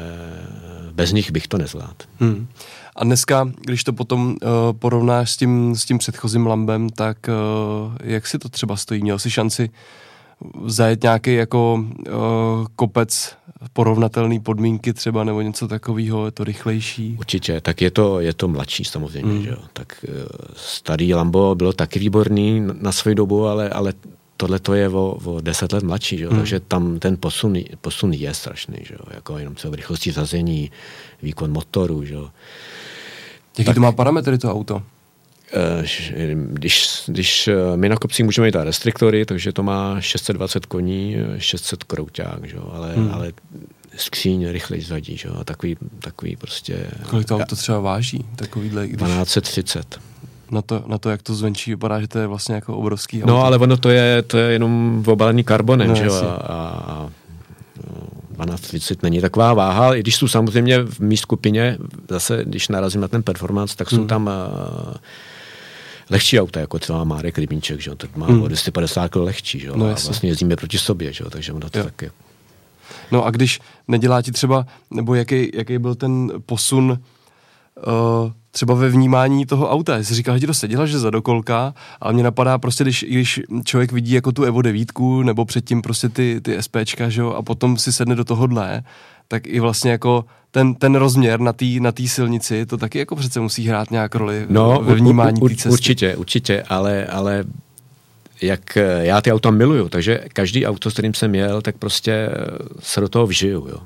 bez nich bych to nezvládl. Hmm. A dneska, když to potom uh, porovnáš s tím, s tím předchozím lambem, tak uh, jak si to třeba stojí? Měl jsi šanci zajet nějaký jako uh, kopec porovnatelné podmínky třeba nebo něco takového, je to rychlejší? Určitě, tak je to, je to mladší samozřejmě, mm. že jo. Tak uh, starý Lambo bylo taky výborný na svou dobu, ale, ale tohle to je o, o deset let mladší, že jo? Mm. takže tam ten posun, posun je strašný, že jo? jako jenom třeba v rychlosti zazení, výkon motoru. Že jo? Jaký tak, to má parametry to auto? Eh, když, když eh, my na kopcích můžeme jít restriktory, takže to má 620 koní, 600 krouťák, že? Ale, hmm. ale skříň rychleji zradí, že? a takový, takový prostě... Kolik to auto třeba váží? Takovýhle, když... 1230. Na to, na to, jak to zvenčí vypadá, že to je vlastně jako obrovský auto. No, ale ono to je, to je jenom obalený karbonem, no, že A, a, 12.30 není taková váha, i když jsou samozřejmě v mý skupině, zase když narazím na ten performance, tak jsou hmm. tam uh, lehčí auta, jako třeba Márek Rybníček, že? tak má hmm. o 250 kg lehčí, že? No, a vlastně jezdíme proti sobě, že? takže ono to jo. tak je. No a když nedělá ti třeba, nebo jaký, jaký byl ten posun uh, třeba ve vnímání toho auta. Jsi říkal, že ti to seděla, že za dokolka, ale mě napadá prostě, když, když člověk vidí jako tu Evo 9, nebo předtím prostě ty, ty SPčka, že jo, a potom si sedne do tohohle, tak i vlastně jako ten, ten rozměr na té na tý silnici, to taky jako přece musí hrát nějak roli no, ve vnímání té cesty. Určitě, určitě, ale, ale jak já ty auta miluju, takže každý auto, s kterým jsem jel, tak prostě se do toho vžiju, jo.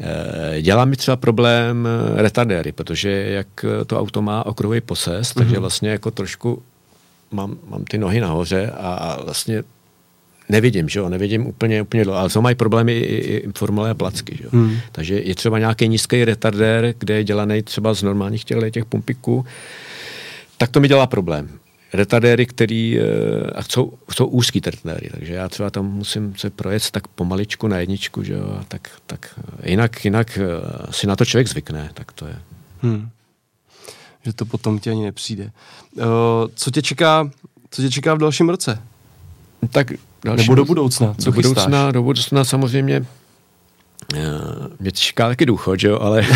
Eh, dělá mi třeba problém eh, retardéry, protože jak to auto má okruhový posest, mm-hmm. takže vlastně jako trošku mám, mám ty nohy nahoře a vlastně nevidím, že jo, nevidím úplně, úplně dlouho, ale co mají problémy i, i, i formule a placky, že jo. Hmm. Takže je třeba nějaký nízký retardér, kde je dělaný třeba z normálních těch, těch pumpiků, tak to mi dělá problém. Retardéry, který uh, a chcou, chcou úzký retardéry, takže já třeba tam musím se projet tak pomaličku na jedničku, že jo, tak, tak jinak, jinak uh, si na to člověk zvykne, tak to je. Hmm. Že to potom ti ani nepřijde. Uh, co tě čeká, co tě čeká v dalším roce? Tak dalším, Nebo do budoucna? Co do budoucna, do budoucna samozřejmě eh, mě čeká taky důchod, že jo, ale,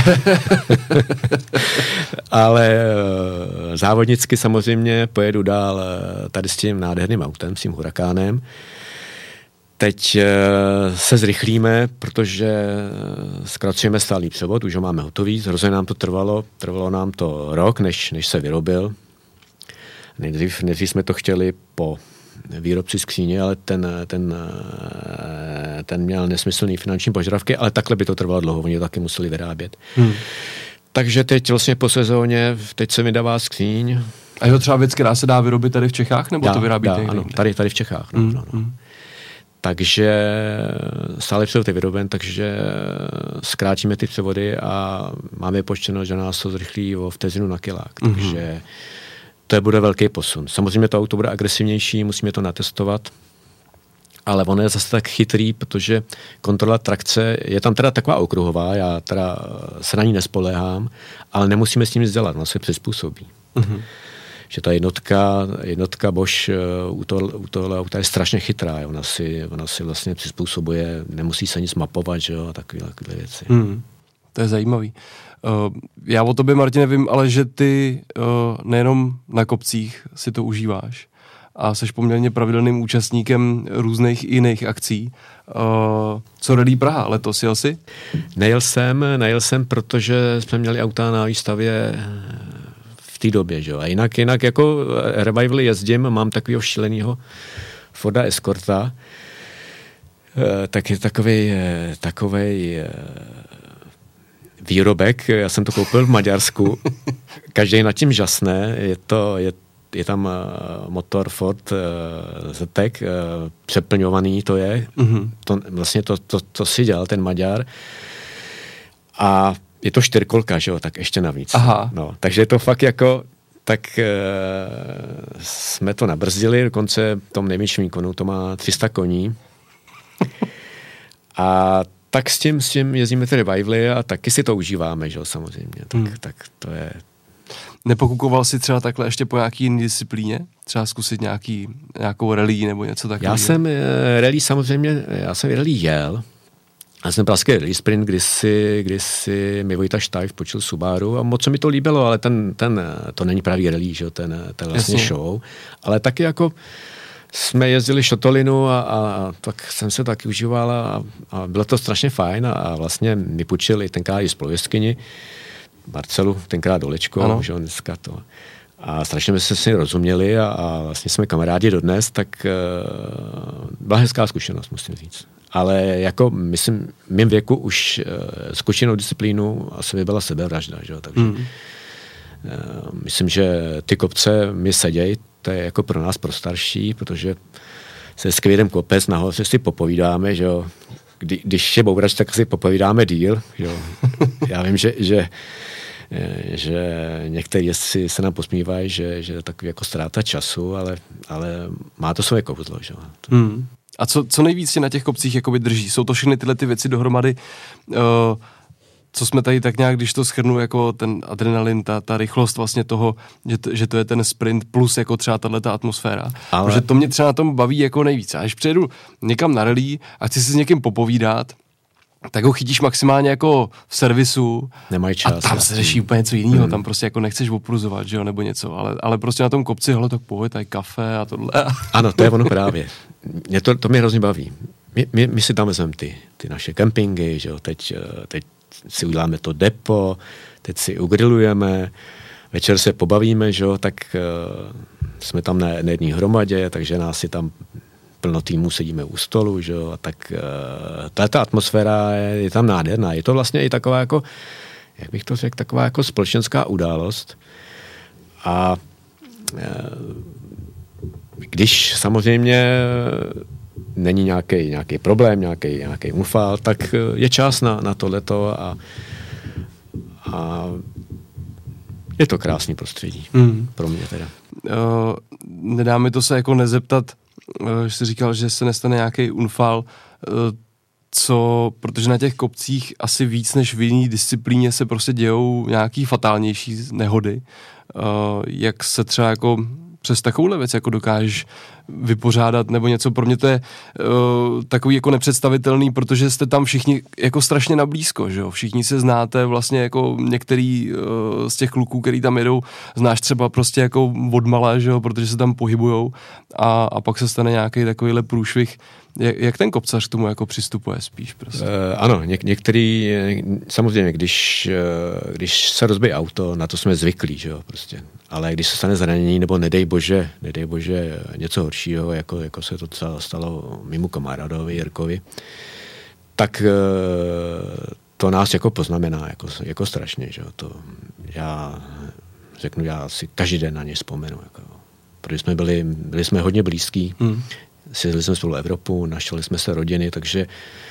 ale eh, závodnicky samozřejmě pojedu dál eh, tady s tím nádherným autem, s tím hurakánem. Teď se zrychlíme, protože zkracujeme stálý převod, už ho máme hotový, hrozně nám to trvalo, trvalo nám to rok, než, než se vyrobil. Nejdřív, nejdřív jsme to chtěli po výrobci skříně, ale ten, ten, ten měl nesmyslný finanční požadavky, ale takhle by to trvalo dlouho, oni to taky museli vyrábět. Hmm. Takže teď vlastně po sezóně, teď se vydává skříň. A je to třeba věc, která se dá vyrobit tady v Čechách, nebo dá, to vyrábíte dá, ano, tady, tady v Čechách. No, hmm. no, no. Hmm. Takže stále jsou ty vyroben, takže zkrátíme ty převody a máme počteno, že nás to zrychlí o vteřinu na kilák. Mm-hmm. To je bude velký posun. Samozřejmě to auto bude agresivnější, musíme to natestovat. ale on je zase tak chytrý, protože kontrola trakce je tam teda taková okruhová, já teda se na ní nespoléhám, ale nemusíme s tím nic dělat, on se přizpůsobí. Mm-hmm. Že ta jednotka, jednotka Bosch u, toho, u tohle auta je strašně chytrá, ona si, ona si vlastně přizpůsobuje, nemusí se nic mapovat, že jo, a takové, takové věci. Mm, to je zajímavý. Uh, já o tobě, Martin, nevím, ale že ty uh, nejenom na kopcích si to užíváš, a jsi poměrně pravidelným účastníkem různých jiných akcí. Uh, co Rally Praha letos, jel jsi? Nejel jsem, nejel jsem, protože jsme měli auta na výstavě eh, v té době, že jo. A jinak, jinak jako revival jezdím, mám takového šíleného Forda Escorta, tak je takový, takový výrobek, já jsem to koupil v Maďarsku, každý nad tím žasne, je to, je je tam uh, motor Ford uh, Zetek, uh, přeplňovaný to je. Mm-hmm. To, vlastně to, to, to si dělal ten Maďar. A je to čtyřkolka, že jo, tak ještě navíc. Aha. No, takže je to fakt jako, tak uh, jsme to nabrzdili, dokonce v tom nejmenším výkonu to má 300 koní. A tak s tím, s tím jezdíme ty revivaly a taky si to užíváme, že jo, samozřejmě. Tak, hmm. tak to je, Nepokukoval si třeba takhle ještě po nějaký jiný disciplíně? Třeba zkusit nějaký, nějakou rally nebo něco takového? Já jsem uh, rally samozřejmě, já jsem rally jel. Já jsem praský rally sprint, kdy si, kdy si mi Vojta Štajf počil Subaru a moc se mi to líbilo, ale ten, ten to není pravý rally, že? Ten, ten vlastně Jasně. show. Ale taky jako jsme jezdili šotolinu a, a tak jsem se taky užíval a, a bylo to strašně fajn a, a vlastně mi půjčili tenkrát i spolujeskyni. Marcelu, tenkrát Dolečko, ano. že on dneska to. A strašně jsme se s ním rozuměli a, a vlastně jsme kamarádi dodnes, tak uh, byla hezká zkušenost, musím říct. Ale jako, myslím, v mém věku už uh, zkušenou disciplínu asi by byla sebevražda, že jo, takže mm. uh, myslím, že ty kopce mi sedějí, to je jako pro nás pro starší, protože se skvělým kopec nahoře si popovídáme, že jo, Kdy, když je bourač, tak si popovídáme díl, jo. Já vím, že, že že některý jezdci se nám posmívají, že, že je takový jako ztráta času, ale, ale má to své kouzlo. Že? Hmm. A co, co nejvíc si na těch kopcích jakoby drží? Jsou to všechny tyhle ty věci dohromady, uh, co jsme tady tak nějak, když to schrnu, jako ten adrenalin, ta, ta rychlost vlastně toho, že, to, že to je ten sprint plus jako třeba tahle ta atmosféra. Ale... Protože to mě třeba na tom baví jako nejvíc. A když přijedu někam na rally a chci si s někým popovídat, tak ho chytíš maximálně jako v servisu. Nemají čas. A tam se řeší úplně něco jiného, hmm. tam prostě jako nechceš opruzovat, že jo, nebo něco, ale, ale prostě na tom kopci, hele, tak pojď, tady kafe a tohle. Ano, to je ono právě. Mě to, to mě hrozně baví. My, my, my si tam vezmeme ty, ty naše kempingy, že jo, teď, eh, teď si uděláme to depo, teď si ugrilujeme, večer se pobavíme, že jo, tak uh, jsme tam na, na jedné hromadě, takže nás si tam plno týmů sedíme u stolu, že jo, a tak uh, ta atmosféra je, je tam nádherná. Je to vlastně i taková jako, jak bych to řekl, taková jako společenská událost. A uh, když samozřejmě není nějaký, nějaký problém, nějaký, nějaký unfal, tak je čas na, na tohleto a, a je to krásný prostředí. Mm. Pro mě teda. Uh, nedá mi to se jako nezeptat, že jsi říkal, že se nestane nějaký unfal, eh, co, protože na těch kopcích asi víc než v jiné disciplíně se prostě dějou nějaký fatálnější nehody. Eh, jak se třeba jako přes takovouhle věc jako dokážeš vypořádat nebo něco. Pro mě to je uh, takový jako nepředstavitelný, protože jste tam všichni jako strašně nablízko, že jo? Všichni se znáte vlastně jako některý uh, z těch kluků, který tam jedou, znáš třeba prostě jako od malé, že jo? Protože se tam pohybujou a, a pak se stane nějaký takovýhle průšvih. Jak, jak ten kopcař k tomu jako přistupuje spíš? Prostě? Uh, ano, něk, některý, samozřejmě, když, uh, když se rozbije auto, na to jsme zvyklí, že jo, prostě. Ale když se stane zranění, nebo nedej bože, nedej bože něco horšího, jako, jako se to třeba stalo mimo kamarádovi Jirkovi, tak uh, to nás jako poznamená, jako, jako strašně, že. To, já řeknu, já si každý den na ně vzpomenu, jako, protože jsme byli, byli jsme hodně blízký, hmm sjedli jsme spolu Evropu, našli jsme se rodiny, takže Eh,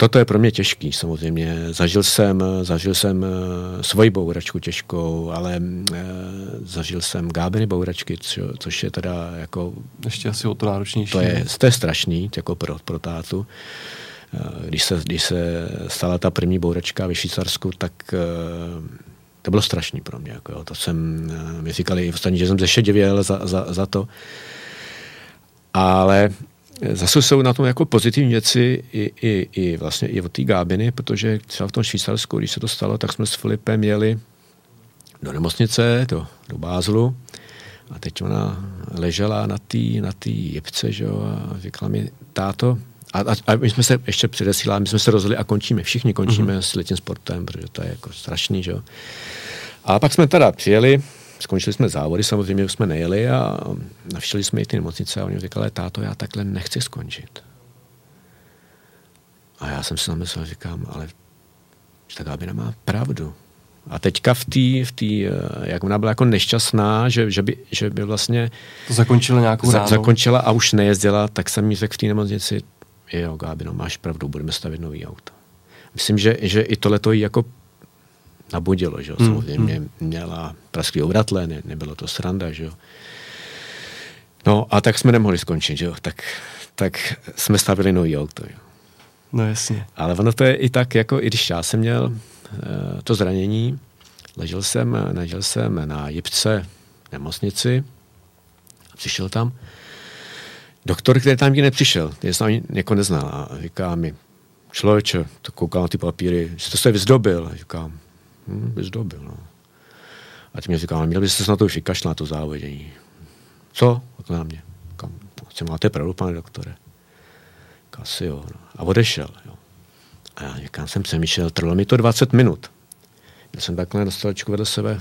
toto je pro mě těžký, samozřejmě. Zažil jsem, zažil jsem eh, svoji bouračku těžkou, ale e, zažil jsem gábiny bouračky, co, což je teda jako... Ještě asi o to náročnější. To je, to je strašný, jako pro, pro tátu. Když se, když se stala ta první bouračka ve Švýcarsku, tak to bylo strašný pro mě. Jako, to jsem, mi říkali i ostatní, že jsem zešedivěl za, za, za to. Ale Zase jsou na tom jako pozitivní věci i, i, i vlastně i od té Gábiny, protože třeba v tom Švýcarsku, když se to stalo, tak jsme s Filipem jeli do nemocnice, do, do Bázlu a teď ona ležela na té na tý jipce, že jo, a říkala mi, táto, a, a, a my jsme se ještě předesílali, my jsme se rozhodli a končíme, všichni končíme mm-hmm. s letním sportem, protože to je jako strašný, že jo. A pak jsme teda přijeli, skončili jsme závody, samozřejmě jsme nejeli a navštívili jsme i ty nemocnice a oni říkali, táto, já takhle nechci skončit. A já jsem si namyslel, říkám, ale ta Gábina má pravdu. A teďka v té, v tý, eh, jak ona byla jako nešťastná, že, že, by, že by vlastně... To zakončila nějakou za, Zakončila a už nejezdila, tak jsem mi řekl v té nemocnici, jo, Gábino, máš pravdu, budeme stavit nový auto. Myslím, že, že i tohle to jí jako nabudilo, že jo. Hmm. Samozřejmě hmm. měla prasklý obratle, ne, nebylo to sranda, že jo. No a tak jsme nemohli skončit, že jo. Tak, tak jsme stavili nový auto, jo. No jasně. Ale ono to je i tak, jako i když já jsem měl uh, to zranění, ležel jsem, ležel jsem na jipce v nemocnici a přišel tam doktor, který tam nikdy nepřišel, který jsem někoho neznal a říká mi, člověče, to koukám na ty papíry, že to se vyzdobil. A říkám, hm, vyzdobil, no. A ty mě říkal, měl byste se na to už vykašlat, to závodění. Co? Tak na mě. Kam? Co máte pravdu, pane doktore? Asi jo. No. A odešel. Jo. A já někam jsem přemýšlel, trvalo mi to 20 minut. Měl jsem takhle na stolečku vedle sebe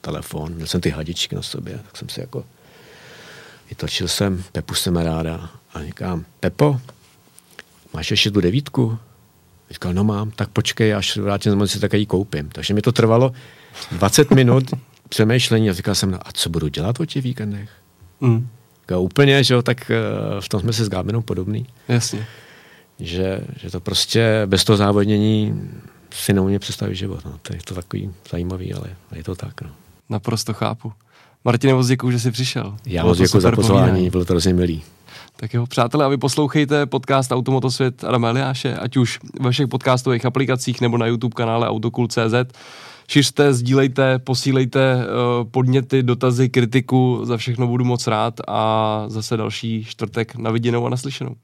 telefon, měl jsem ty hadičky na sobě, tak jsem si jako vytočil jsem, Pepu jsem ráda a říkám, Pepo, máš ještě tu devítku? Říkal, no mám, tak počkej, až vrátím z si tak ji koupím. Takže mi to trvalo 20 minut přemýšlení a říkal jsem, no a co budu dělat o těch víkendech? Mm. Říkal, úplně, že jo, tak uh, v tom jsme se s Gábenou podobný. Jasně. Že, že to prostě bez toho závodnění si neumím představit život. No. To je to takový zajímavý, ale je to tak. No. Naprosto chápu. Martine, moc děkuji, že jsi přišel. Já moc děkuji za pozvání, bylo to hrozně milý. Tak jo, přátelé, a vy poslouchejte podcast Automotosvět Adama Eliáše, ať už ve všech podcastových aplikacích nebo na YouTube kanále Autokul.cz. Šiřte, sdílejte, posílejte uh, podněty, dotazy, kritiku, za všechno budu moc rád a zase další čtvrtek na viděnou a naslyšenou.